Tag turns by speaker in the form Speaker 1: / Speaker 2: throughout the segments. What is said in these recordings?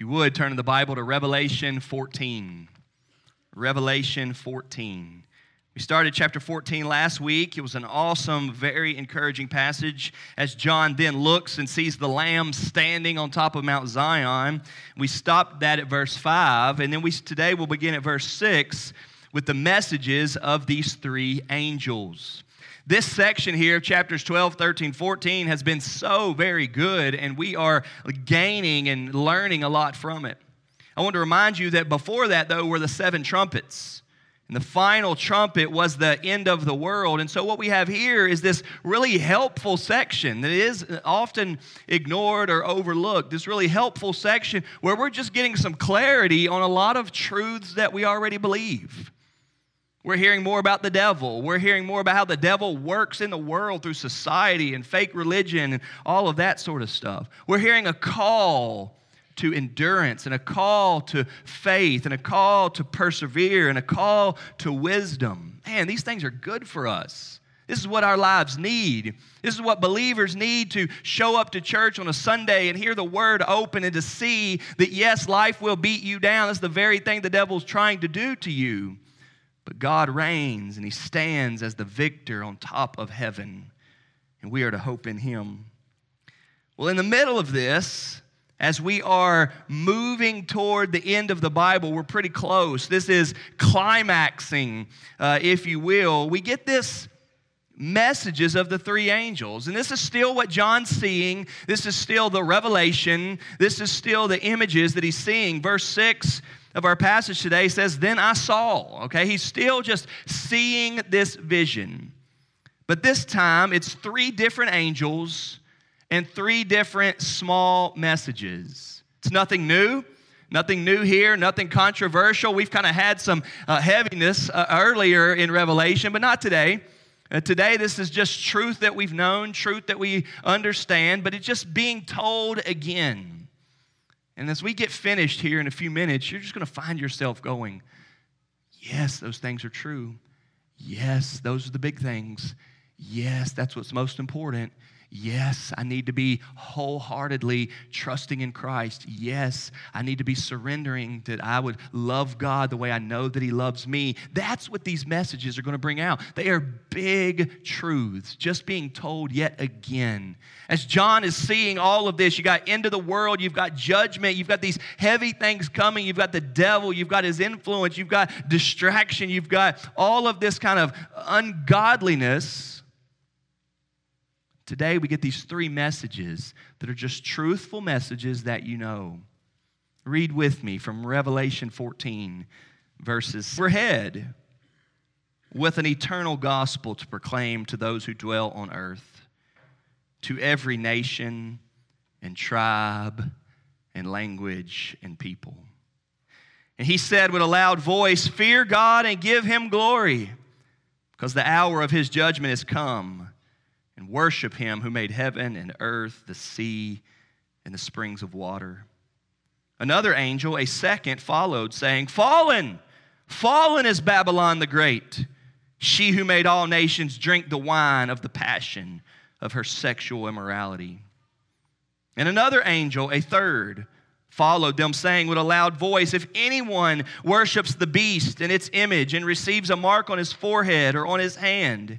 Speaker 1: If you would, turn in the Bible to Revelation 14. Revelation 14. We started chapter 14 last week. It was an awesome, very encouraging passage as John then looks and sees the Lamb standing on top of Mount Zion. We stopped that at verse 5, and then we today we'll begin at verse 6 with the messages of these three angels. This section here, chapters 12, 13, 14, has been so very good, and we are gaining and learning a lot from it. I want to remind you that before that, though, were the seven trumpets. And the final trumpet was the end of the world. And so, what we have here is this really helpful section that is often ignored or overlooked. This really helpful section where we're just getting some clarity on a lot of truths that we already believe. We're hearing more about the devil. We're hearing more about how the devil works in the world through society and fake religion and all of that sort of stuff. We're hearing a call to endurance and a call to faith and a call to persevere and a call to wisdom. Man, these things are good for us. This is what our lives need. This is what believers need to show up to church on a Sunday and hear the word open and to see that, yes, life will beat you down. That's the very thing the devil's trying to do to you. But God reigns and He stands as the victor on top of heaven, and we are to hope in Him. Well, in the middle of this, as we are moving toward the end of the Bible, we're pretty close. This is climaxing, uh, if you will. We get this messages of the three angels. And this is still what John's seeing. This is still the revelation. This is still the images that he's seeing. Verse 6 of our passage today says, Then I saw. Okay, he's still just seeing this vision. But this time it's three different angels and three different small messages. It's nothing new. Nothing new here, nothing controversial. We've kind of had some uh, heaviness uh, earlier in Revelation, but not today. Uh, today, this is just truth that we've known, truth that we understand, but it's just being told again. And as we get finished here in a few minutes, you're just going to find yourself going, Yes, those things are true. Yes, those are the big things. Yes, that's what's most important. Yes, I need to be wholeheartedly trusting in Christ. Yes, I need to be surrendering that I would love God the way I know that He loves me. That's what these messages are going to bring out. They are big truths, just being told yet again. As John is seeing all of this, you got into the world, you've got judgment, you've got these heavy things coming, you've got the devil, you've got his influence, you've got distraction, you've got all of this kind of ungodliness Today, we get these three messages that are just truthful messages that you know. Read with me from Revelation 14, verses. We're ahead with an eternal gospel to proclaim to those who dwell on earth, to every nation and tribe and language and people. And he said with a loud voice, Fear God and give him glory, because the hour of his judgment has come and worship him who made heaven and earth, the sea, and the springs of water. Another angel, a second, followed, saying, Fallen, fallen is Babylon the Great, she who made all nations drink the wine of the passion of her sexual immorality. And another angel, a third, followed them, saying with a loud voice, If anyone worships the beast and its image and receives a mark on his forehead or on his hand,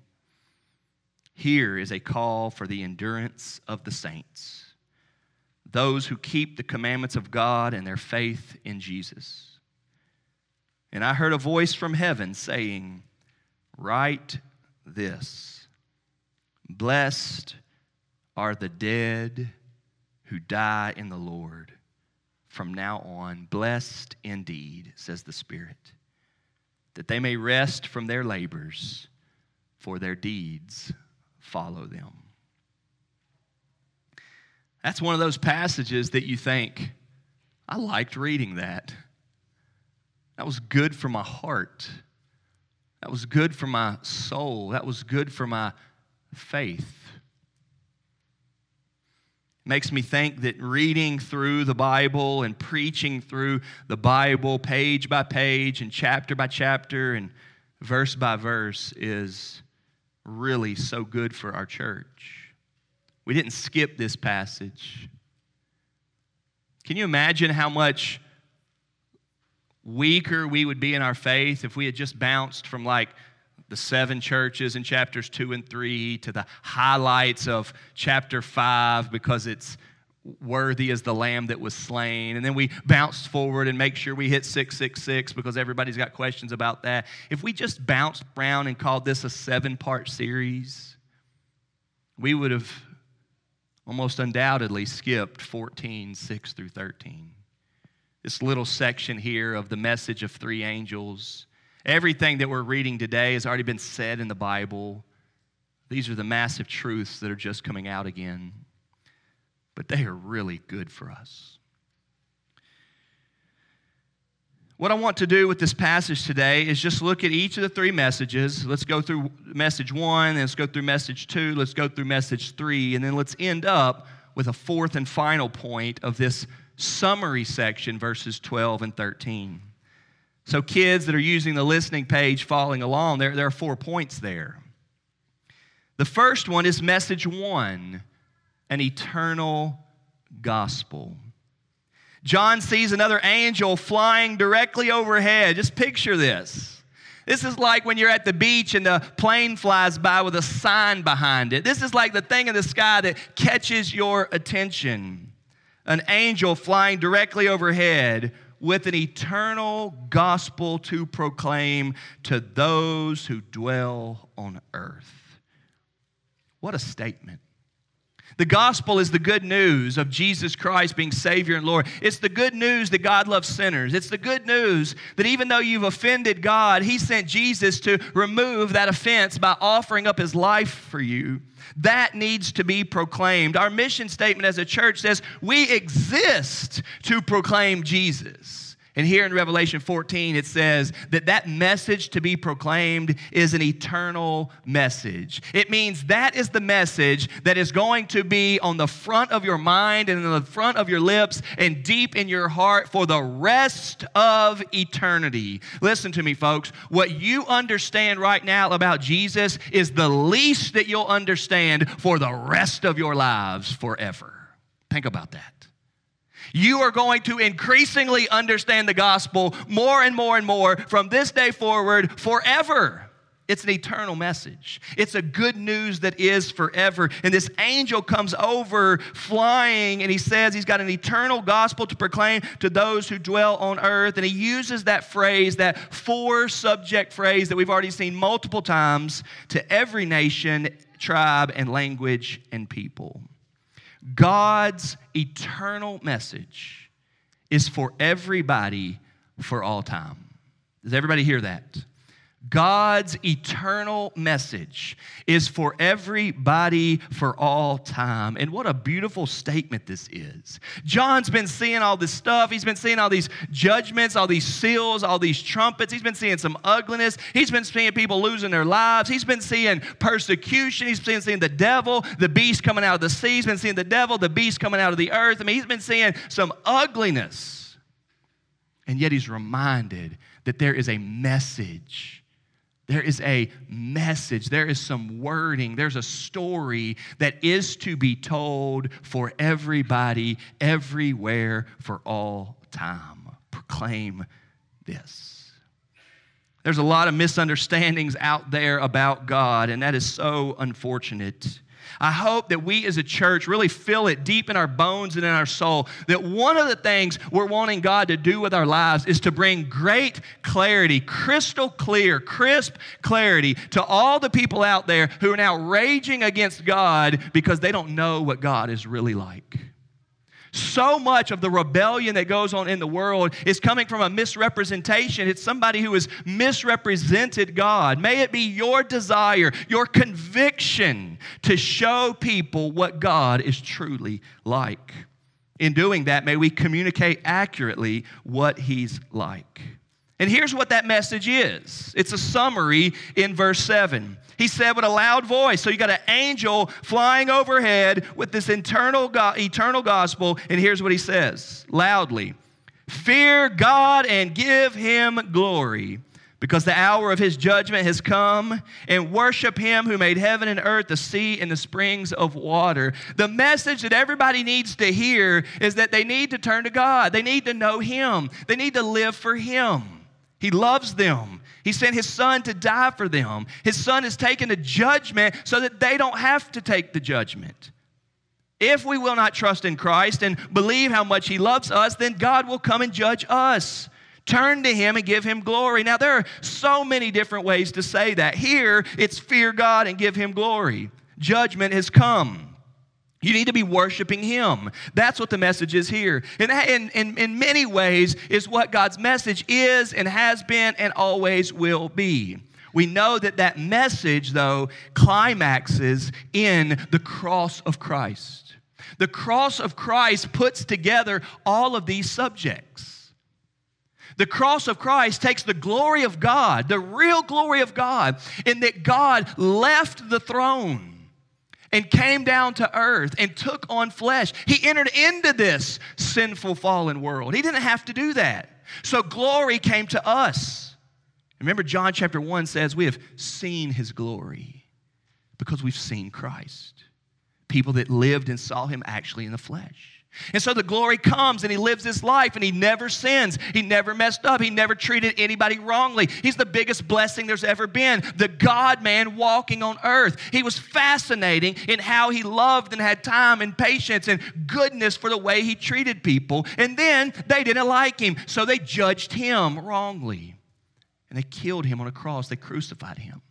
Speaker 1: Here is a call for the endurance of the saints, those who keep the commandments of God and their faith in Jesus. And I heard a voice from heaven saying, Write this Blessed are the dead who die in the Lord. From now on, blessed indeed, says the Spirit, that they may rest from their labors, for their deeds follow them. That's one of those passages that you think, I liked reading that. That was good for my heart. That was good for my soul. That was good for my faith. Makes me think that reading through the Bible and preaching through the Bible page by page and chapter by chapter and verse by verse is really so good for our church. We didn't skip this passage. Can you imagine how much weaker we would be in our faith if we had just bounced from like the seven churches in chapters two and three to the highlights of chapter five because it's worthy as the lamb that was slain. And then we bounced forward and make sure we hit 666 because everybody's got questions about that. If we just bounced around and called this a seven part series, we would have almost undoubtedly skipped 14, 6 through 13. This little section here of the message of three angels Everything that we're reading today has already been said in the Bible. These are the massive truths that are just coming out again, but they are really good for us. What I want to do with this passage today is just look at each of the three messages. Let's go through message one, let's go through message two, let's go through message three, and then let's end up with a fourth and final point of this summary section, verses 12 and 13. So, kids that are using the listening page following along, there, there are four points there. The first one is message one an eternal gospel. John sees another angel flying directly overhead. Just picture this. This is like when you're at the beach and the plane flies by with a sign behind it. This is like the thing in the sky that catches your attention. An angel flying directly overhead with an eternal gospel to proclaim to those who dwell on earth. What a statement. The gospel is the good news of Jesus Christ being Savior and Lord. It's the good news that God loves sinners. It's the good news that even though you've offended God, He sent Jesus to remove that offense by offering up His life for you. That needs to be proclaimed. Our mission statement as a church says we exist to proclaim Jesus. And here in Revelation 14, it says that that message to be proclaimed is an eternal message. It means that is the message that is going to be on the front of your mind and in the front of your lips and deep in your heart for the rest of eternity. Listen to me, folks. What you understand right now about Jesus is the least that you'll understand for the rest of your lives forever. Think about that you are going to increasingly understand the gospel more and more and more from this day forward forever. It's an eternal message. It's a good news that is forever. And this angel comes over flying and he says he's got an eternal gospel to proclaim to those who dwell on earth. And he uses that phrase, that four subject phrase that we've already seen multiple times to every nation, tribe, and language and people. God's eternal message is for everybody for all time. Does everybody hear that? God's eternal message is for everybody for all time. And what a beautiful statement this is. John's been seeing all this stuff. He's been seeing all these judgments, all these seals, all these trumpets. He's been seeing some ugliness. He's been seeing people losing their lives. He's been seeing persecution. He's been seeing the devil, the beast coming out of the sea. He's been seeing the devil, the beast coming out of the earth. I mean, he's been seeing some ugliness. And yet he's reminded that there is a message there is a message, there is some wording, there's a story that is to be told for everybody, everywhere, for all time. Proclaim this. There's a lot of misunderstandings out there about God, and that is so unfortunate. I hope that we as a church really feel it deep in our bones and in our soul that one of the things we're wanting God to do with our lives is to bring great clarity, crystal clear, crisp clarity to all the people out there who are now raging against God because they don't know what God is really like. So much of the rebellion that goes on in the world is coming from a misrepresentation. It's somebody who has misrepresented God. May it be your desire, your conviction to show people what God is truly like. In doing that, may we communicate accurately what He's like. And here's what that message is it's a summary in verse 7. He said with a loud voice. So you got an angel flying overhead with this internal go- eternal gospel. And here's what he says loudly Fear God and give him glory because the hour of his judgment has come, and worship him who made heaven and earth, the sea, and the springs of water. The message that everybody needs to hear is that they need to turn to God. They need to know him. They need to live for him. He loves them. He sent his son to die for them. His son has taken the judgment so that they don't have to take the judgment. If we will not trust in Christ and believe how much he loves us, then God will come and judge us. Turn to him and give him glory. Now, there are so many different ways to say that. Here, it's fear God and give him glory. Judgment has come. You need to be worshiping Him. That's what the message is here. And in, in, in many ways, is what God's message is and has been and always will be. We know that that message, though, climaxes in the cross of Christ. The cross of Christ puts together all of these subjects. The cross of Christ takes the glory of God, the real glory of God, in that God left the throne and came down to earth and took on flesh. He entered into this sinful, fallen world. He didn't have to do that. So glory came to us. Remember, John chapter 1 says, We have seen his glory because we've seen Christ. People that lived and saw him actually in the flesh. And so the glory comes and he lives his life and he never sins. He never messed up. He never treated anybody wrongly. He's the biggest blessing there's ever been. The God man walking on earth. He was fascinating in how he loved and had time and patience and goodness for the way he treated people. And then they didn't like him, so they judged him wrongly. And they killed him on a cross, they crucified him.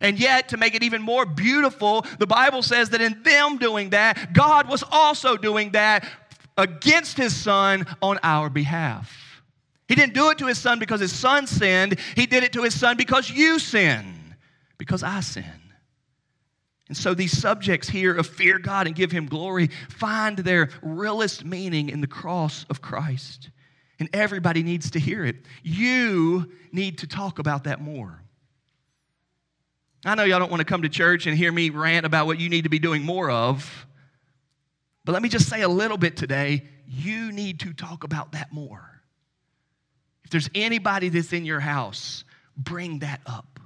Speaker 1: And yet, to make it even more beautiful, the Bible says that in them doing that, God was also doing that against his son on our behalf. He didn't do it to his son because his son sinned, he did it to his son because you sin, because I sin. And so these subjects here of fear God and give him glory find their realest meaning in the cross of Christ. And everybody needs to hear it. You need to talk about that more. I know y'all don't want to come to church and hear me rant about what you need to be doing more of. But let me just say a little bit today. You need to talk about that more. If there's anybody that's in your house, bring that up.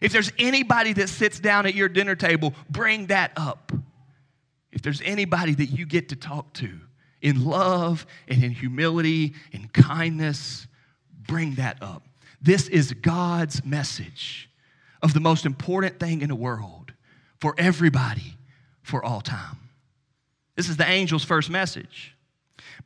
Speaker 1: If there's anybody that sits down at your dinner table, bring that up. If there's anybody that you get to talk to in love and in humility and kindness, bring that up. This is God's message of the most important thing in the world for everybody for all time. This is the angel's first message.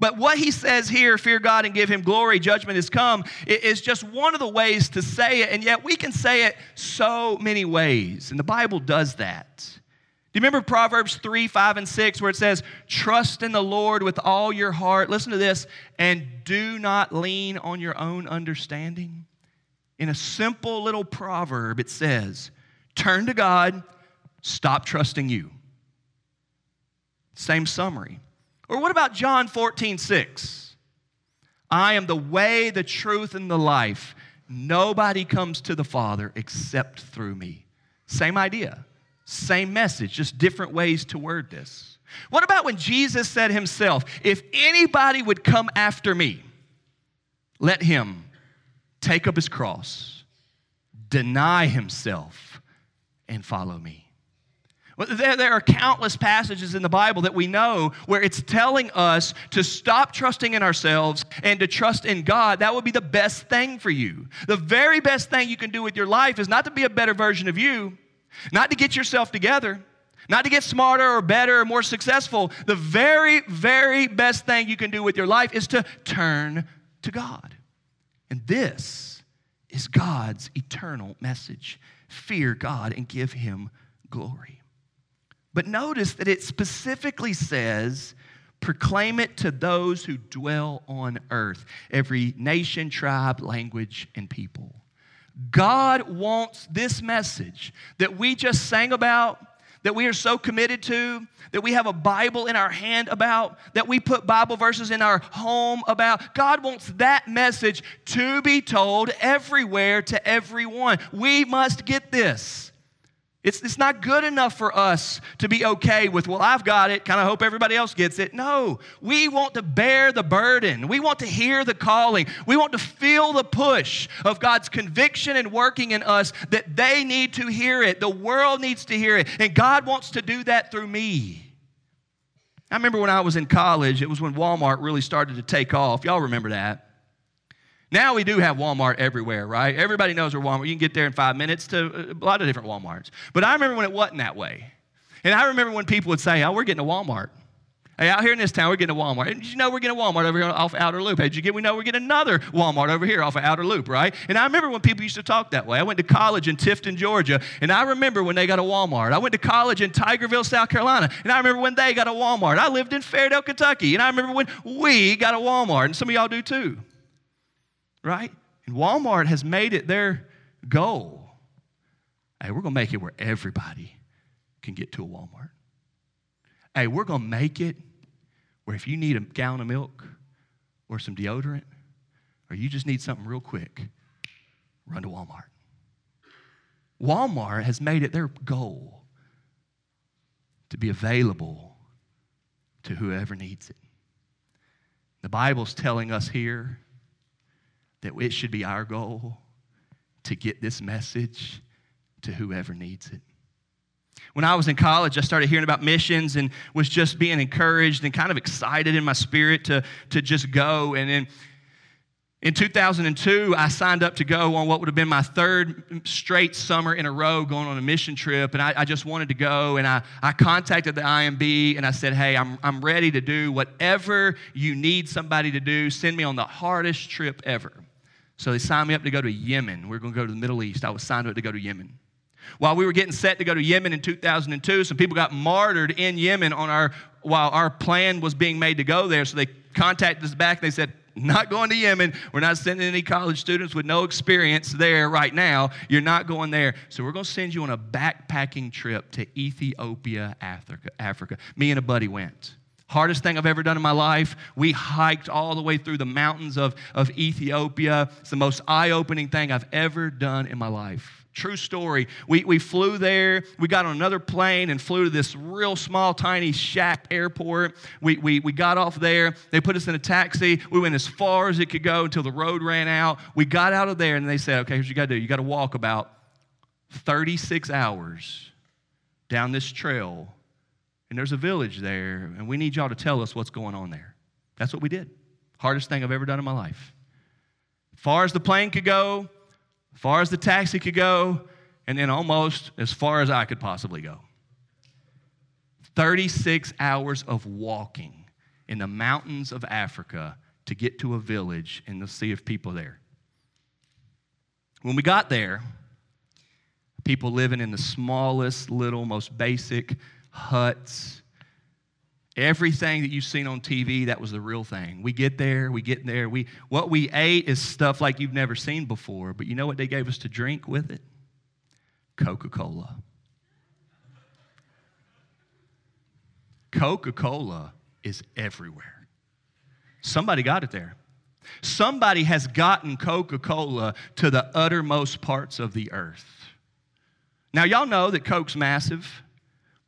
Speaker 1: But what he says here, fear God and give him glory, judgment has come, is just one of the ways to say it, and yet we can say it so many ways. And the Bible does that. Do you remember Proverbs 3, 5, and 6, where it says, Trust in the Lord with all your heart? Listen to this, and do not lean on your own understanding in a simple little proverb, it says, Turn to God, stop trusting you. Same summary. Or what about John 14, 6? I am the way, the truth, and the life. Nobody comes to the Father except through me. Same idea, same message, just different ways to word this. What about when Jesus said himself, If anybody would come after me, let him take up his cross, deny himself, and follow me. There, there are countless passages in the Bible that we know where it's telling us to stop trusting in ourselves and to trust in God. That would be the best thing for you. The very best thing you can do with your life is not to be a better version of you, not to get yourself together, not to get smarter or better or more successful. The very, very best thing you can do with your life is to turn to God. And this is God's eternal message fear God and give Him glory. But notice that it specifically says, proclaim it to those who dwell on earth, every nation, tribe, language, and people. God wants this message that we just sang about, that we are so committed to, that we have a Bible in our hand about, that we put Bible verses in our home about. God wants that message to be told everywhere to everyone. We must get this. It's, it's not good enough for us to be okay with, well, I've got it, kind of hope everybody else gets it. No, we want to bear the burden. We want to hear the calling. We want to feel the push of God's conviction and working in us that they need to hear it. The world needs to hear it. And God wants to do that through me. I remember when I was in college, it was when Walmart really started to take off. Y'all remember that? Now we do have Walmart everywhere, right? Everybody knows where Walmart. You can get there in five minutes to uh, a lot of different Walmarts. But I remember when it wasn't that way. And I remember when people would say, "Oh, we're getting a Walmart." Hey, out here in this town, we're getting a Walmart. And you know we're getting a Walmart over here off Outer Loop? Hey, did you get? We know we're getting another Walmart over here off of Outer Loop, right? And I remember when people used to talk that way. I went to college in Tifton, Georgia, and I remember when they got a Walmart. I went to college in Tigerville, South Carolina, and I remember when they got a Walmart. I lived in Fairdale, Kentucky, and I remember when we got a Walmart, and some of y'all do too, right? And Walmart has made it their goal. Hey, we're going to make it where everybody can get to a Walmart. Hey, we're going to make it where if you need a gallon of milk or some deodorant, or you just need something real quick, run to Walmart. Walmart has made it their goal to be available to whoever needs it. The Bible's telling us here that it should be our goal to get this message to whoever needs it. When I was in college, I started hearing about missions and was just being encouraged and kind of excited in my spirit to, to just go. And then in 2002, I signed up to go on what would have been my third straight summer in a row going on a mission trip. And I, I, just wanted to go. And I, I contacted the IMB and I said, Hey, I'm, I'm ready to do whatever you need somebody to do. Send me on the hardest trip ever. So they signed me up to go to Yemen. We are going to go to the Middle East. I was signed up to go to Yemen. While we were getting set to go to Yemen in 2002, some people got martyred in Yemen on our while our plan was being made to go there. So they contacted us back. And they said, not going to Yemen. We're not sending any college students with no experience there right now. You're not going there. So we're going to send you on a backpacking trip to Ethiopia, Africa. Africa. Me and a buddy went. Hardest thing I've ever done in my life. We hiked all the way through the mountains of, of Ethiopia. It's the most eye opening thing I've ever done in my life. True story. We, we flew there. We got on another plane and flew to this real small, tiny shack airport. We, we, we got off there. They put us in a taxi. We went as far as it could go until the road ran out. We got out of there and they said, okay, here's what you got to do. You got to walk about 36 hours down this trail and there's a village there, and we need y'all to tell us what's going on there. That's what we did. Hardest thing I've ever done in my life. Far as the plane could go, far as the taxi could go, and then almost as far as I could possibly go. 36 hours of walking in the mountains of Africa to get to a village and to see if people there. When we got there, people living in the smallest, little, most basic huts, everything that you've seen on TV, that was the real thing. We get there, we get there. We, what we ate is stuff like you've never seen before, but you know what they gave us to drink with it? Coca Cola. Coca Cola is everywhere. Somebody got it there. Somebody has gotten Coca Cola to the uttermost parts of the earth. Now, y'all know that Coke's massive.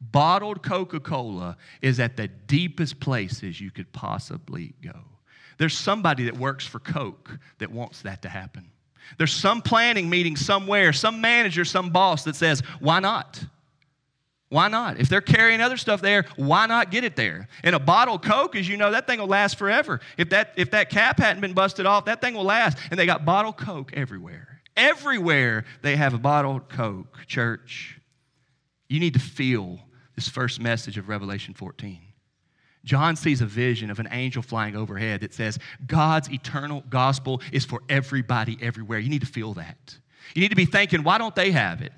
Speaker 1: Bottled Coca Cola is at the deepest places you could possibly go. There's somebody that works for Coke that wants that to happen. There's some planning meeting somewhere, some manager, some boss that says, why not? Why not? If they're carrying other stuff there, why not get it there? And a bottle of Coke, as you know, that thing will last forever. If that, if that cap hadn't been busted off, that thing will last. And they got bottled Coke everywhere. Everywhere they have a bottled Coke, church. You need to feel this first message of Revelation 14. John sees a vision of an angel flying overhead that says, God's eternal gospel is for everybody everywhere. You need to feel that. You need to be thinking, why don't they have it?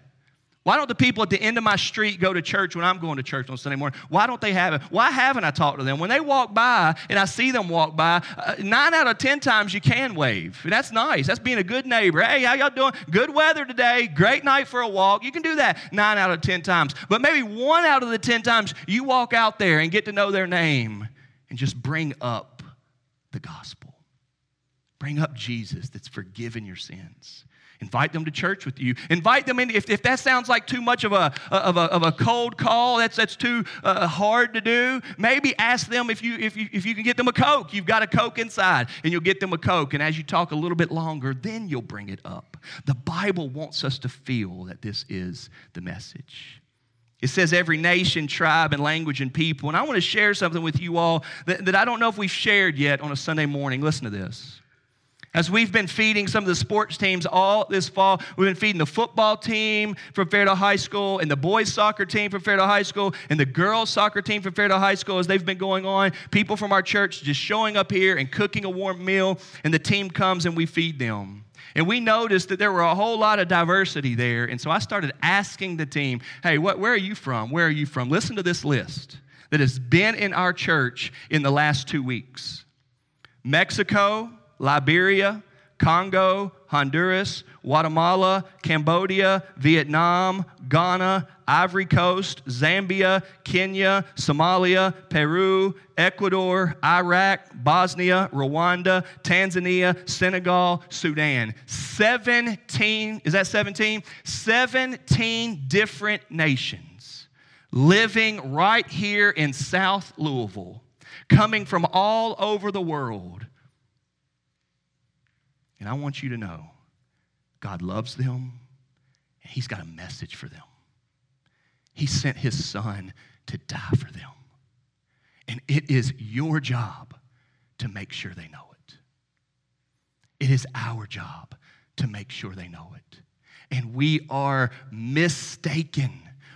Speaker 1: Why don't the people at the end of my street go to church when I'm going to church on Sunday morning? Why don't they have it? Why haven't I talked to them? When they walk by and I see them walk by, uh, nine out of ten times you can wave. That's nice. That's being a good neighbor. Hey, how y'all doing? Good weather today. Great night for a walk. You can do that nine out of ten times. But maybe one out of the ten times you walk out there and get to know their name and just bring up the gospel. Bring up Jesus that's forgiven your sins. Invite them to church with you. Invite them in. If, if that sounds like too much of a, of a, of a cold call, that's, that's too uh, hard to do, maybe ask them if you, if, you, if you can get them a Coke. You've got a Coke inside, and you'll get them a Coke. And as you talk a little bit longer, then you'll bring it up. The Bible wants us to feel that this is the message. It says every nation, tribe, and language and people. And I want to share something with you all that, that I don't know if we've shared yet on a Sunday morning. Listen to this. As we've been feeding some of the sports teams all this fall, we've been feeding the football team from Fairdale High School and the boys soccer team from Fairdale High School and the girls soccer team from Fairdale High School as they've been going on. People from our church just showing up here and cooking a warm meal, and the team comes and we feed them. And we noticed that there were a whole lot of diversity there. And so I started asking the team, hey, what, where are you from? Where are you from? Listen to this list that has been in our church in the last two weeks Mexico, Liberia, Congo, Honduras, Guatemala, Cambodia, Vietnam, Ghana, Ivory Coast, Zambia, Kenya, Somalia, Peru, Ecuador, Iraq, Bosnia, Rwanda, Tanzania, Senegal, Sudan. 17, is that 17? 17 different nations living right here in South Louisville, coming from all over the world and I want you to know God loves them, and He's got a message for them. He sent His Son to die for them. And it is your job to make sure they know it. It is our job to make sure they know it. And we are mistaken.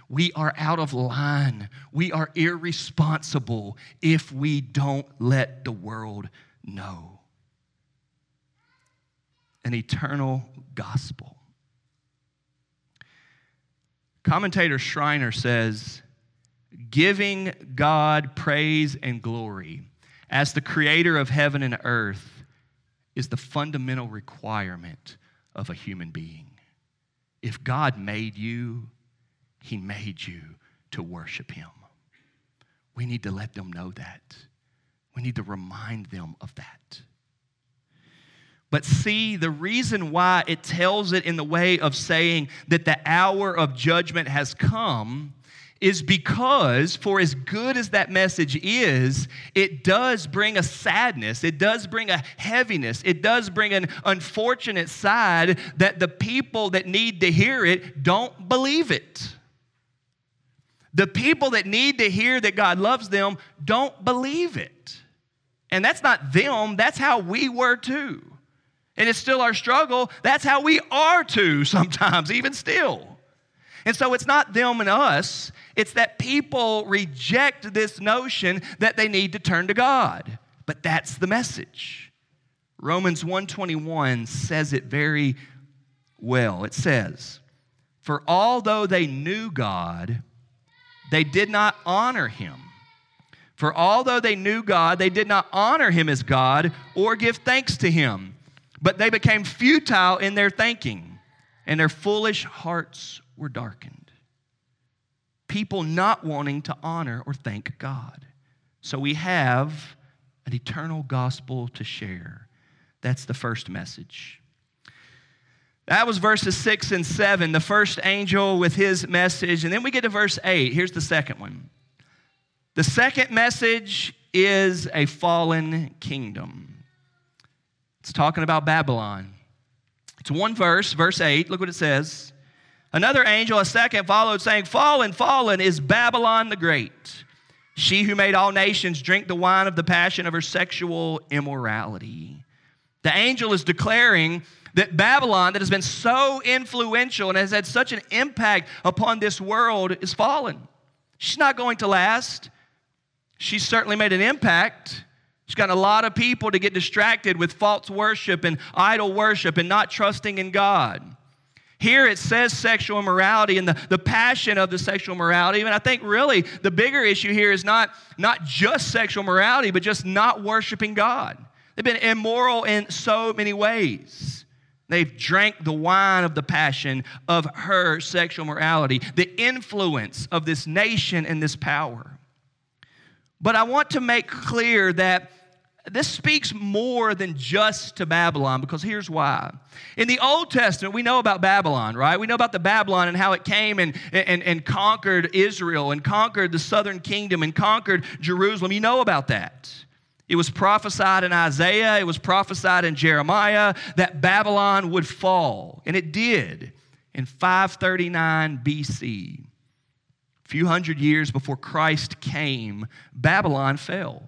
Speaker 1: We are out of line. We are irresponsible if we don't let the world know an eternal gospel. Commentator Schreiner says, giving God praise and glory as the creator of heaven and earth is the fundamental requirement of a human being. If God made you, He made you to worship Him. We need to let them know that. We need to remind them of that. But see, the reason why it tells it in the way of saying that the hour of judgment has come is because, for as good as that message is, it does bring a sadness, it does bring a heaviness, it does bring an unfortunate side that the people that need to hear it don't believe it. The people that need to hear that God loves them don't believe it. And that's not them, that's how we were too and it's still our struggle, that's how we are too sometimes, even still. And so it's not them and us, it's that people reject this notion that they need to turn to God. But that's the message. Romans 121 says it very well. It says, "For although they knew God, they did not honor him. For although they knew God, they did not honor him as God or give thanks to him." But they became futile in their thinking, and their foolish hearts were darkened. People not wanting to honor or thank God. So we have an eternal gospel to share. That's the first message. That was verses six and seven, the first angel with his message. And then we get to verse eight. Here's the second one. The second message is a fallen kingdom. It's talking about Babylon. It's one verse, verse 8. Look what it says. Another angel, a second, followed, saying, Fallen, fallen is Babylon the Great. She who made all nations drink the wine of the passion of her sexual immorality. The angel is declaring that Babylon, that has been so influential and has had such an impact upon this world, is fallen. She's not going to last. She's certainly made an impact, She's got a lot of people to get distracted with false worship and idol worship and not trusting in God. Here it says sexual immorality and the, the passion of the sexual morality. And I think really the bigger issue here is not, not just sexual morality, but just not worshiping God. They've been immoral in so many ways. They've drank the wine of the passion of her sexual morality, the influence of this nation and this power. But I want to make clear that this speaks more than just to Babylon because here's why. In the Old Testament, we know about Babylon, right? We know about the Babylon and how it came and, and, and conquered Israel and conquered the southern kingdom and conquered Jerusalem. You know about that. It was prophesied in Isaiah, it was prophesied in Jeremiah that Babylon would fall, and it did in 539 BC. A few hundred years before Christ came, Babylon fell.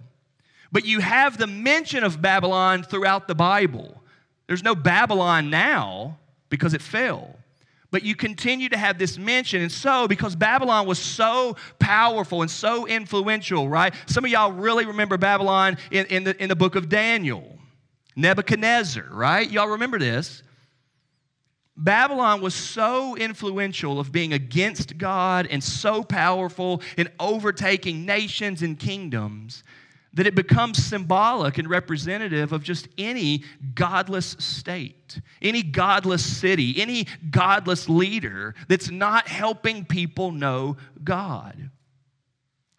Speaker 1: But you have the mention of Babylon throughout the Bible. There's no Babylon now because it fell. But you continue to have this mention. And so, because Babylon was so powerful and so influential, right? Some of y'all really remember Babylon in, in, the, in the book of Daniel. Nebuchadnezzar, right? Y'all remember this. Babylon was so influential of being against God and so powerful in overtaking nations and kingdoms that it becomes symbolic and representative of just any godless state, any godless city, any godless leader that's not helping people know God.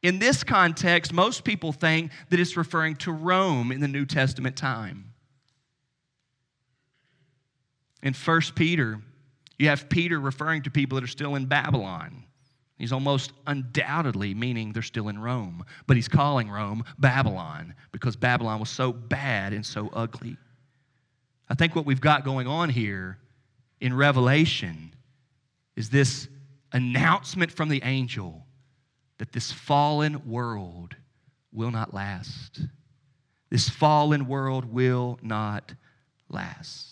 Speaker 1: In this context, most people think that it's referring to Rome in the New Testament time. In 1 Peter, you have Peter referring to people that are still in Babylon. He's almost undoubtedly meaning they're still in Rome, but he's calling Rome Babylon because Babylon was so bad and so ugly. I think what we've got going on here in Revelation is this announcement from the angel that this fallen world will not last. This fallen world will not last.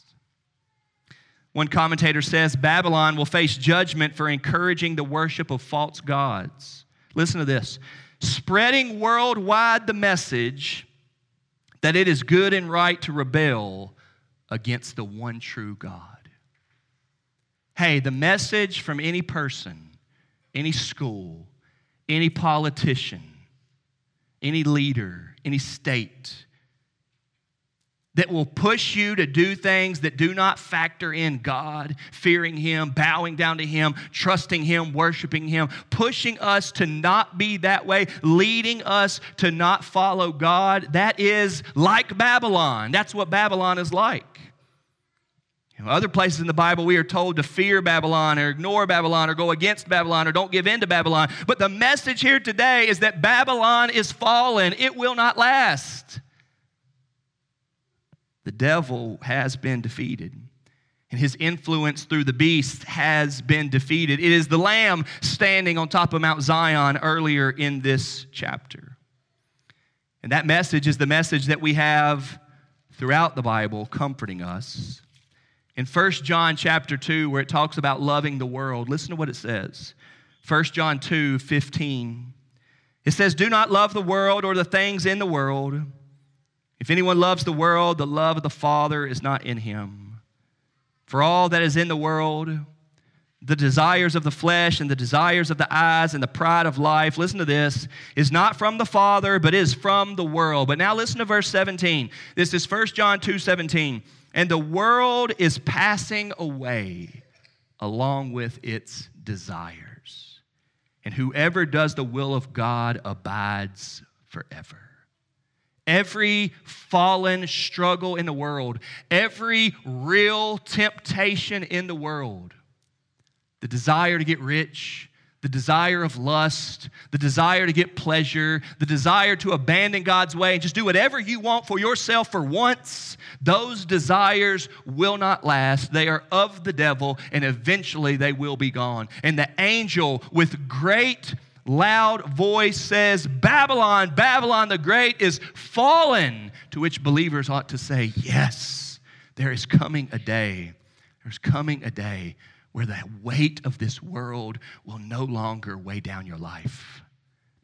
Speaker 1: One commentator says Babylon will face judgment for encouraging the worship of false gods. Listen to this spreading worldwide the message that it is good and right to rebel against the one true God. Hey, the message from any person, any school, any politician, any leader, any state that will push you to do things that do not factor in God, fearing Him, bowing down to Him, trusting Him, worshiping Him, pushing us to not be that way, leading us to not follow God. That is like Babylon. That's what Babylon is like. Other places in the Bible, we are told to fear Babylon or ignore Babylon or go against Babylon or don't give in to Babylon. But the message here today is that Babylon is fallen, it will not last. The devil has been defeated and his influence through the beast has been defeated. It is the Lamb standing on top of Mount Zion earlier in this chapter. And that message is the message that we have throughout the Bible comforting us. In 1 John chapter 2, where it talks about loving the world, listen to what it says. 1 John 2 15. It says, Do not love the world or the things in the world. If anyone loves the world, the love of the Father is not in him. For all that is in the world, the desires of the flesh and the desires of the eyes and the pride of life, listen to this, is not from the Father, but is from the world. But now listen to verse 17. This is 1 John 2 17. And the world is passing away along with its desires. And whoever does the will of God abides forever. Every fallen struggle in the world, every real temptation in the world, the desire to get rich, the desire of lust, the desire to get pleasure, the desire to abandon God's way and just do whatever you want for yourself for once, those desires will not last. They are of the devil and eventually they will be gone. And the angel with great loud voice says, Babylon, Babylon the Great is fallen, to which believers ought to say, Yes, there is coming a day, there's coming a day where the weight of this world will no longer weigh down your life.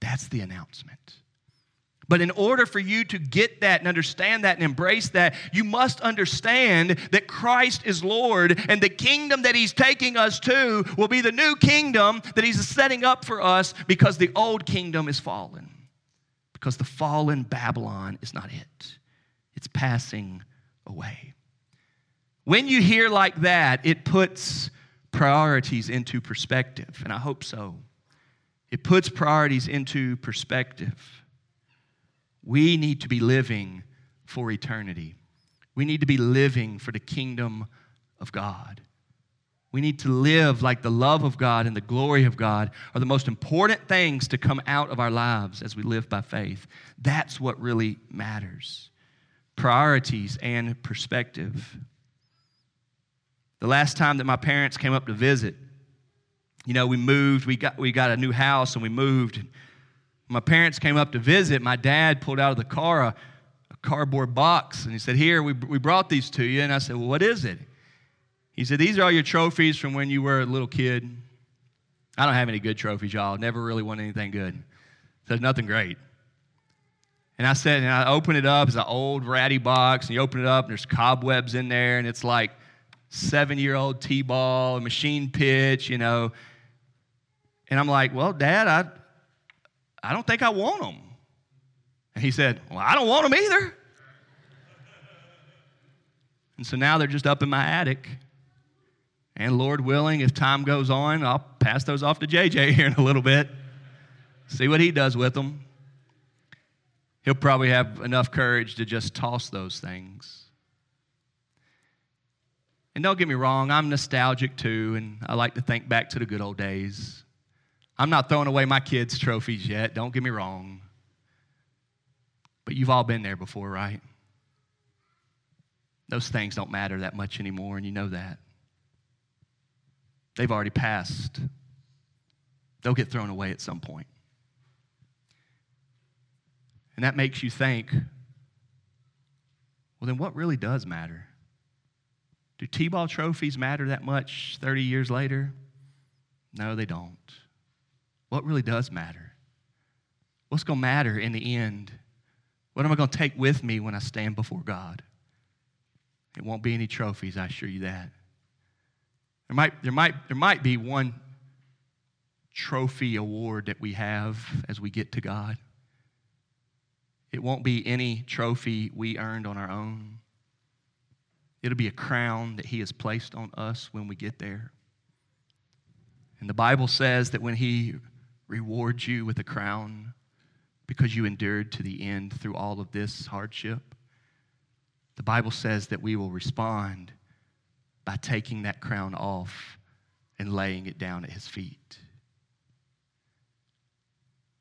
Speaker 1: That's the announcement. But in order for you to get that and understand that and embrace that, you must understand that Christ is Lord and the kingdom that He's taking us to will be the new kingdom that He's setting up for us because the old kingdom is fallen. Because the fallen Babylon is not it, it's passing away. When you hear like that, it puts priorities into perspective, and I hope so. It puts priorities into perspective. We need to be living for eternity. We need to be living for the kingdom of God. We need to live like the love of God and the glory of God are the most important things to come out of our lives as we live by faith. That's what really matters priorities and perspective. The last time that my parents came up to visit, you know, we moved, we got, we got a new house and we moved my parents came up to visit, my dad pulled out of the car a, a cardboard box and he said, Here, we, we brought these to you. And I said, Well, what is it? He said, These are all your trophies from when you were a little kid. I don't have any good trophies, y'all. Never really won anything good. There's nothing great. And I said, and I opened it up. It's an old ratty box, and you open it up, and there's cobwebs in there, and it's like seven year old T ball, machine pitch, you know. And I'm like, well, Dad, I, I don't think I want them. And he said, Well, I don't want them either. And so now they're just up in my attic. And Lord willing, if time goes on, I'll pass those off to JJ here in a little bit. See what he does with them. He'll probably have enough courage to just toss those things. And don't get me wrong, I'm nostalgic too, and I like to think back to the good old days. I'm not throwing away my kids' trophies yet, don't get me wrong. But you've all been there before, right? Those things don't matter that much anymore, and you know that. They've already passed. They'll get thrown away at some point. And that makes you think well, then what really does matter? Do T ball trophies matter that much 30 years later? No, they don't what really does matter? What's going to matter in the end? What am I going to take with me when I stand before God? It won't be any trophies, I assure you that. There might, there might, there might be one trophy award that we have as we get to God. It won't be any trophy we earned on our own. It'll be a crown that He has placed on us when we get there. And the Bible says that when He reward you with a crown because you endured to the end through all of this hardship? The Bible says that we will respond by taking that crown off and laying it down at his feet.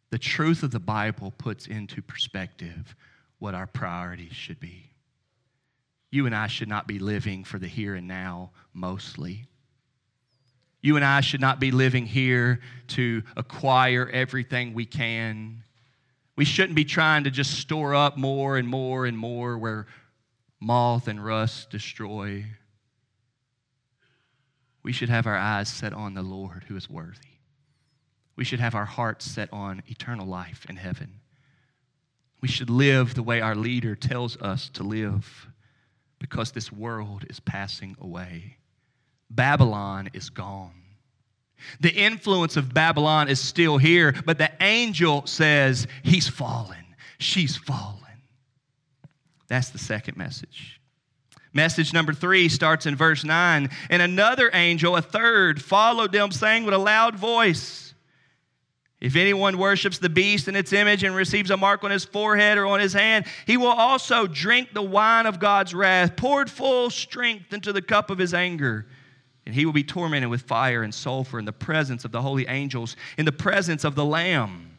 Speaker 1: The truth of the Bible puts into perspective what our priorities should be. You and I should not be living for the here and now mostly. You and I should not be living here to acquire everything we can. We shouldn't be trying to just store up more and more and more where moth and rust destroy. We should have our eyes set on the Lord who is worthy. We should have our hearts set on eternal life in heaven. We should live the way our leader tells us to live because this world is passing away. Babylon is gone. The influence of Babylon is still here, but the angel says, He's fallen. She's fallen. That's the second message. Message number three starts in verse 9. And another angel, a third, followed them, saying with a loud voice If anyone worships the beast and its image and receives a mark on his forehead or on his hand, he will also drink the wine of God's wrath, poured full strength into the cup of his anger and he will be tormented with fire and sulfur in the presence of the holy angels, in the presence of the Lamb.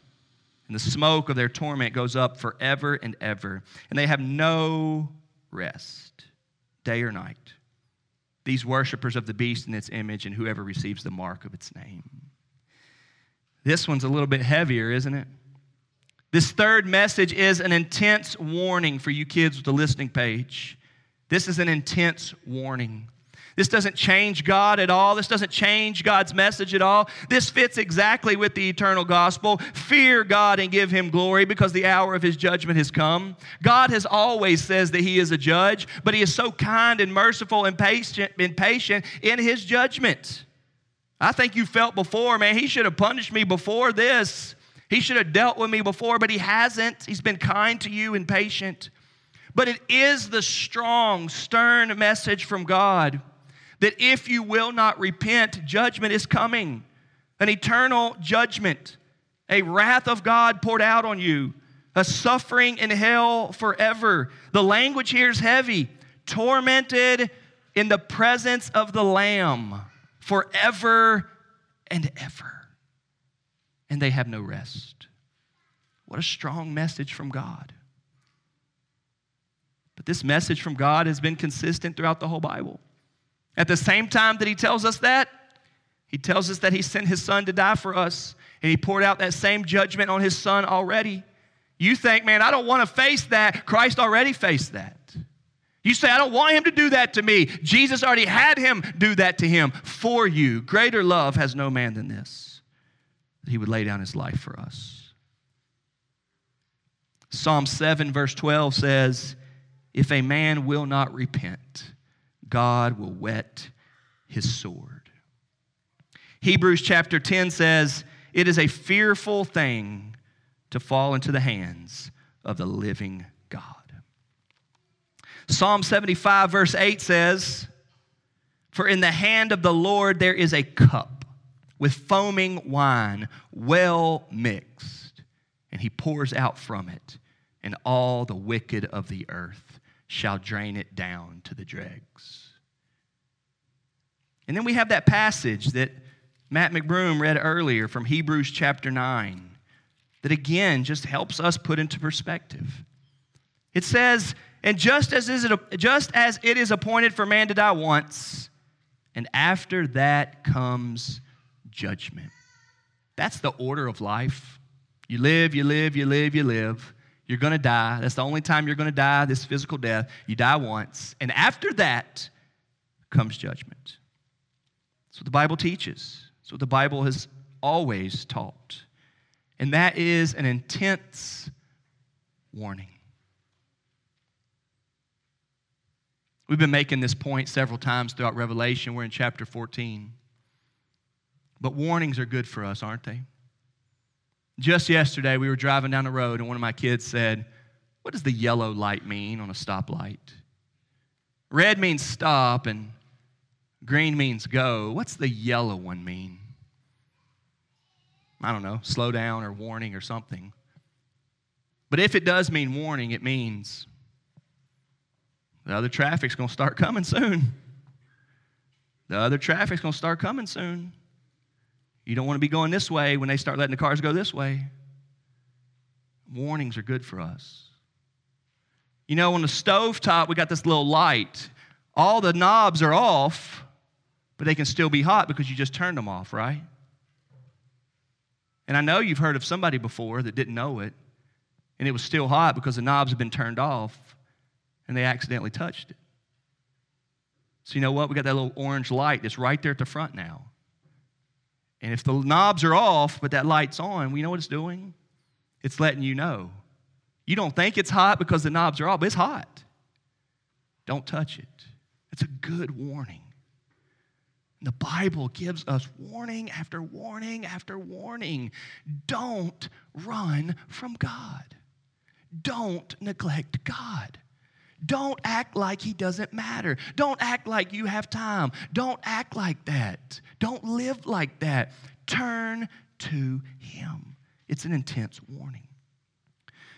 Speaker 1: And the smoke of their torment goes up forever and ever. And they have no rest, day or night. These worshippers of the beast and its image, and whoever receives the mark of its name. This one's a little bit heavier, isn't it? This third message is an intense warning for you kids with the listening page. This is an intense warning. This doesn't change God at all. This doesn't change God's message at all. This fits exactly with the eternal gospel. Fear God and give him glory because the hour of his judgment has come. God has always says that he is a judge, but he is so kind and merciful and patient, and patient in his judgment. I think you felt before, man, he should have punished me before this. He should have dealt with me before, but he hasn't. He's been kind to you and patient. But it is the strong, stern message from God that if you will not repent, judgment is coming an eternal judgment, a wrath of God poured out on you, a suffering in hell forever. The language here is heavy tormented in the presence of the Lamb forever and ever. And they have no rest. What a strong message from God. But this message from God has been consistent throughout the whole Bible. At the same time that he tells us that, he tells us that he sent his son to die for us, and he poured out that same judgment on his son already. You think, man, I don't want to face that. Christ already faced that. You say, I don't want him to do that to me. Jesus already had him do that to him for you. Greater love has no man than this, that he would lay down his life for us. Psalm 7, verse 12 says, If a man will not repent, God will whet his sword. Hebrews chapter 10 says, It is a fearful thing to fall into the hands of the living God. Psalm 75, verse 8 says, For in the hand of the Lord there is a cup with foaming wine, well mixed, and he pours out from it, and all the wicked of the earth shall drain it down to the dregs. And then we have that passage that Matt McBroom read earlier from Hebrews chapter 9 that again just helps us put into perspective. It says, And just as, is it, just as it is appointed for man to die once, and after that comes judgment. That's the order of life. You live, you live, you live, you live. You're going to die. That's the only time you're going to die, this physical death. You die once. And after that comes judgment. That's what the Bible teaches. That's what the Bible has always taught. And that is an intense warning. We've been making this point several times throughout Revelation. We're in chapter 14. But warnings are good for us, aren't they? Just yesterday, we were driving down the road, and one of my kids said, What does the yellow light mean on a stoplight? Red means stop, and green means go. What's the yellow one mean? I don't know, slow down or warning or something. But if it does mean warning, it means the other traffic's going to start coming soon. The other traffic's going to start coming soon. You don't want to be going this way when they start letting the cars go this way. Warnings are good for us. You know, on the stove top, we got this little light. All the knobs are off, but they can still be hot because you just turned them off, right? And I know you've heard of somebody before that didn't know it, and it was still hot because the knobs had been turned off and they accidentally touched it. So, you know what? We got that little orange light that's right there at the front now. And if the knobs are off, but that light's on, we know what it's doing? It's letting you know. You don't think it's hot because the knobs are off, but it's hot. Don't touch it. It's a good warning. The Bible gives us warning after warning after warning. Don't run from God. Don't neglect God. Don't act like he doesn't matter. Don't act like you have time. Don't act like that. Don't live like that. Turn to him. It's an intense warning.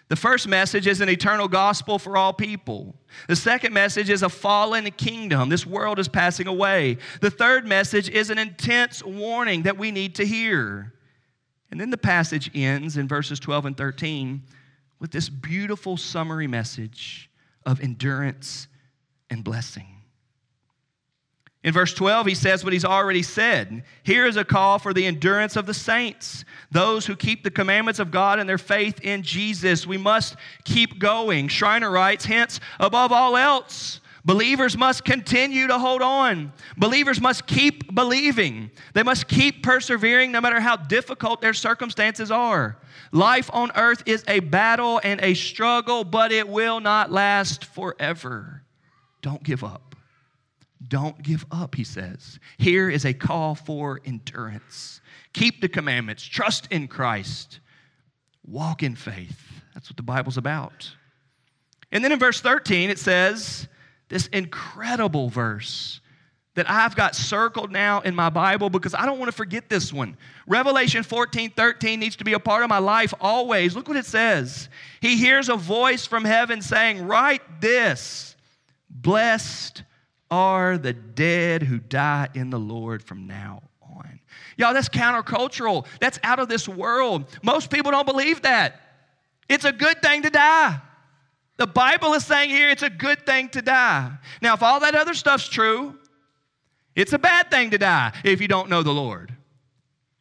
Speaker 1: The first message is an eternal gospel for all people. The second message is a fallen kingdom. This world is passing away. The third message is an intense warning that we need to hear. And then the passage ends in verses 12 and 13 with this beautiful summary message of endurance and blessing. In verse 12, he says what he's already said. Here is a call for the endurance of the saints, those who keep the commandments of God and their faith in Jesus. We must keep going. Schreiner writes, hence, above all else, Believers must continue to hold on. Believers must keep believing. They must keep persevering no matter how difficult their circumstances are. Life on earth is a battle and a struggle, but it will not last forever. Don't give up. Don't give up, he says. Here is a call for endurance. Keep the commandments, trust in Christ, walk in faith. That's what the Bible's about. And then in verse 13, it says this incredible verse that I've got circled now in my Bible because I don't want to forget this one. Revelation 14 13 needs to be a part of my life always. Look what it says. He hears a voice from heaven saying, Write this Blessed are the dead who die in the Lord from now on. Y'all, that's countercultural. That's out of this world. Most people don't believe that. It's a good thing to die. The Bible is saying here it's a good thing to die. Now, if all that other stuff's true, it's a bad thing to die if you don't know the Lord.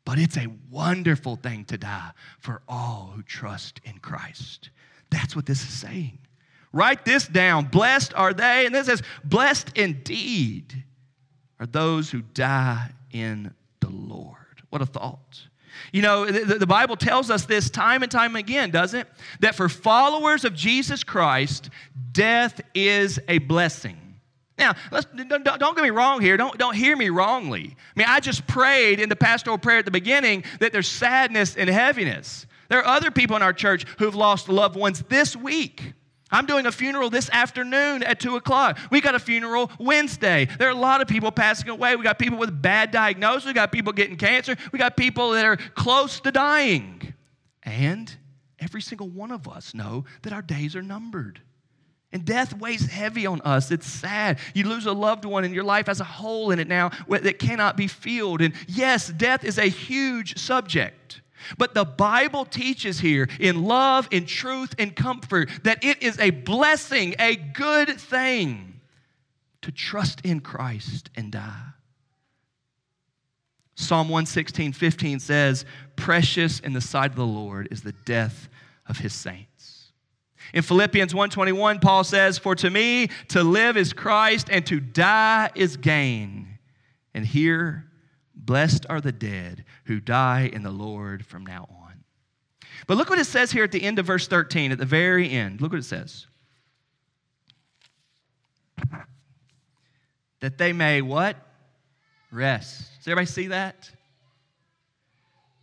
Speaker 1: But it's a wonderful thing to die for all who trust in Christ. That's what this is saying. Write this down. Blessed are they, and this says, blessed indeed are those who die in the Lord. What a thought. You know, the, the, Bible tells us this time and time again, doesn't it? That for followers of Jesus Christ, death is a blessing. Now, don't, don't get me wrong here. Don't, don't hear me wrongly. I mean, I just prayed in the pastoral prayer at the beginning that there's sadness and heaviness. There are other people in our church who've lost loved ones this week. I'm doing a funeral this afternoon at 2 o'clock. We got a funeral Wednesday. There are a lot of people passing away. We got people with bad diagnoses. We got people getting cancer. We got people that are close to dying. And every single one of us know that our days are numbered. And death weighs heavy on us. It's sad. You lose a loved one, and your life has a hole in it now that cannot be filled. And yes, death is a huge subject. But the Bible teaches here in love, in truth, in comfort that it is a blessing, a good thing to trust in Christ and die. Psalm 116, 15 says, Precious in the sight of the Lord is the death of his saints. In Philippians 1:21, Paul says, For to me to live is Christ, and to die is gain. And here Blessed are the dead who die in the Lord from now on. But look what it says here at the end of verse 13, at the very end. Look what it says. That they may what? Rest. Does everybody see that?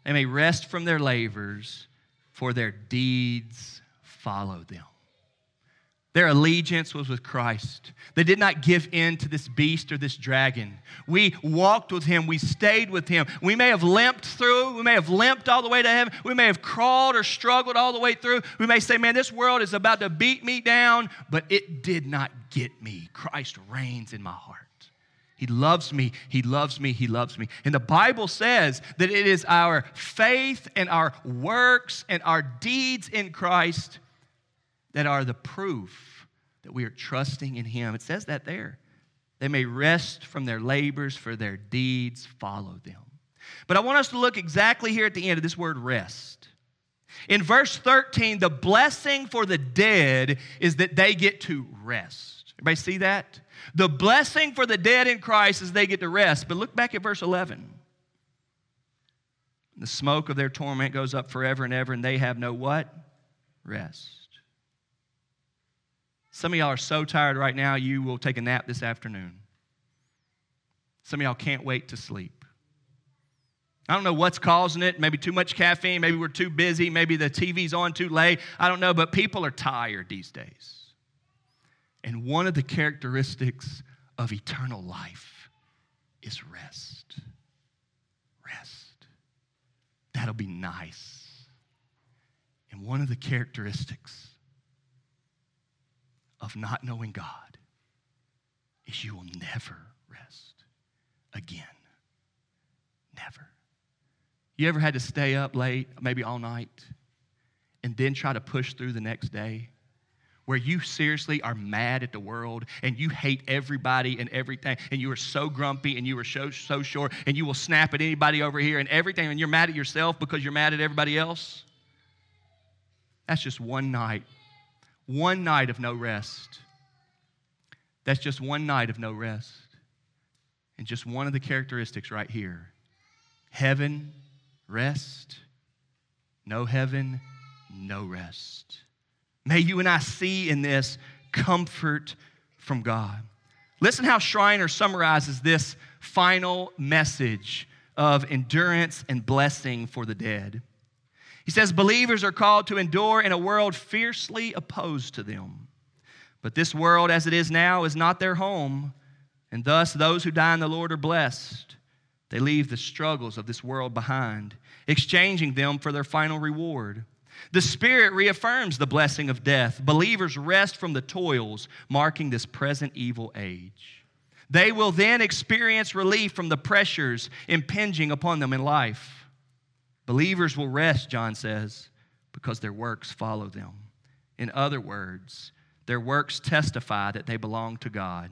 Speaker 1: They may rest from their labors, for their deeds follow them. Their allegiance was with Christ. They did not give in to this beast or this dragon. We walked with him. We stayed with him. We may have limped through. We may have limped all the way to heaven. We may have crawled or struggled all the way through. We may say, man, this world is about to beat me down, but it did not get me. Christ reigns in my heart. He loves me. He loves me. He loves me. And the Bible says that it is our faith and our works and our deeds in Christ that are the proof that we are trusting in Him. It says that there. They may rest from their labors, for their deeds follow them. But I want us to look exactly here at the end of this word rest. In verse 13, the blessing for the dead is that they get to rest. Everybody see that? The blessing for the dead in Christ is they get to rest. But look back at verse 11. The smoke of their torment goes up forever and ever, and they have no what? Rest. Some of y'all are so tired right now, you will take a nap this afternoon. Some of y'all can't wait to sleep. I don't know what's causing it. Maybe too much caffeine. Maybe we're too busy. Maybe the TV's on too late. I don't know, but people are tired these days. And one of the characteristics of eternal life is rest. Rest. That'll be nice. And one of the characteristics of not knowing God is you will never rest again. Never. You ever had to stay up late, maybe all night, and then try to push through the next day? Where you seriously are mad at the world and you hate everybody and everything, and you are so grumpy and you are so, so short, and you will snap at anybody over here and everything, and you're mad at yourself because you're mad at everybody else? That's just one night one night of no rest. That's just one night of no rest. And just one of the characteristics right here heaven, rest, no heaven, no rest. May you and I see in this comfort from God. Listen how Schreiner summarizes this final message of endurance and blessing for the dead. He says, Believers are called to endure in a world fiercely opposed to them. But this world, as it is now, is not their home, and thus those who die in the Lord are blessed. They leave the struggles of this world behind, exchanging them for their final reward. The Spirit reaffirms the blessing of death. Believers rest from the toils marking this present evil age. They will then experience relief from the pressures impinging upon them in life. Believers will rest, John says, because their works follow them. In other words, their works testify that they belong to God,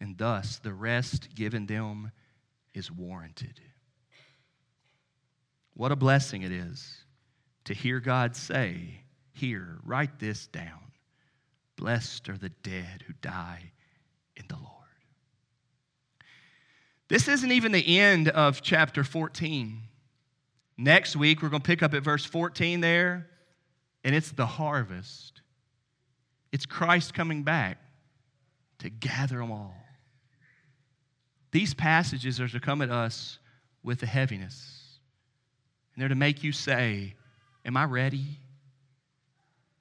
Speaker 1: and thus the rest given them is warranted. What a blessing it is to hear God say, Here, write this down. Blessed are the dead who die in the Lord. This isn't even the end of chapter 14. Next week, we're going to pick up at verse 14 there, and it's the harvest. It's Christ coming back to gather them all. These passages are to come at us with a heaviness, and they're to make you say, Am I ready?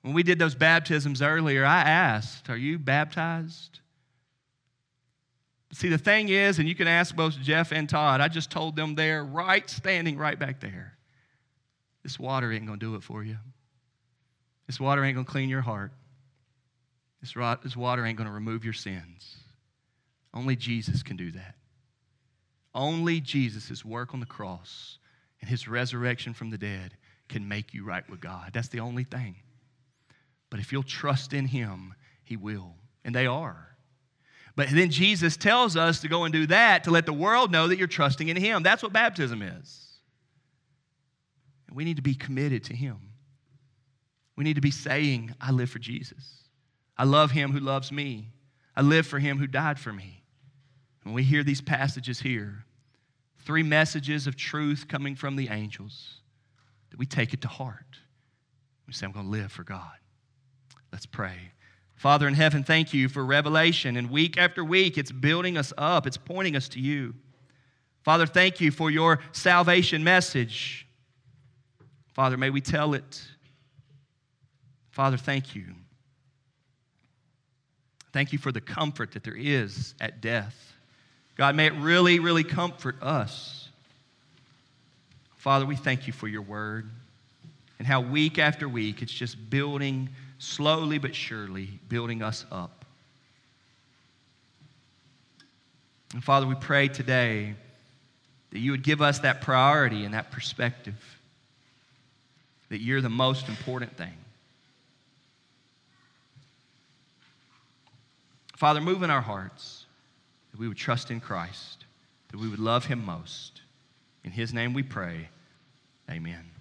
Speaker 1: When we did those baptisms earlier, I asked, Are you baptized? See, the thing is, and you can ask both Jeff and Todd, I just told them there, right standing right back there. This water ain't going to do it for you. This water ain't going to clean your heart. This, this water ain't going to remove your sins. Only Jesus can do that. Only Jesus' work on the cross and his resurrection from the dead can make you right with God. That's the only thing. But if you'll trust in him, he will. And they are. But then Jesus tells us to go and do that to let the world know that you're trusting in him. That's what baptism is. We need to be committed to him. We need to be saying, I live for Jesus. I love him who loves me. I live for him who died for me. When we hear these passages here, three messages of truth coming from the angels, that we take it to heart. We say, I'm going to live for God. Let's pray. Father in heaven, thank you for revelation. And week after week, it's building us up, it's pointing us to you. Father, thank you for your salvation message. Father, may we tell it. Father, thank you. Thank you for the comfort that there is at death. God, may it really, really comfort us. Father, we thank you for your word and how week after week it's just building slowly but surely, building us up. And Father, we pray today that you would give us that priority and that perspective, that you're the most important thing. Father, move in our hearts that we would trust in Christ, that we would love him most. In his name we pray. Amen.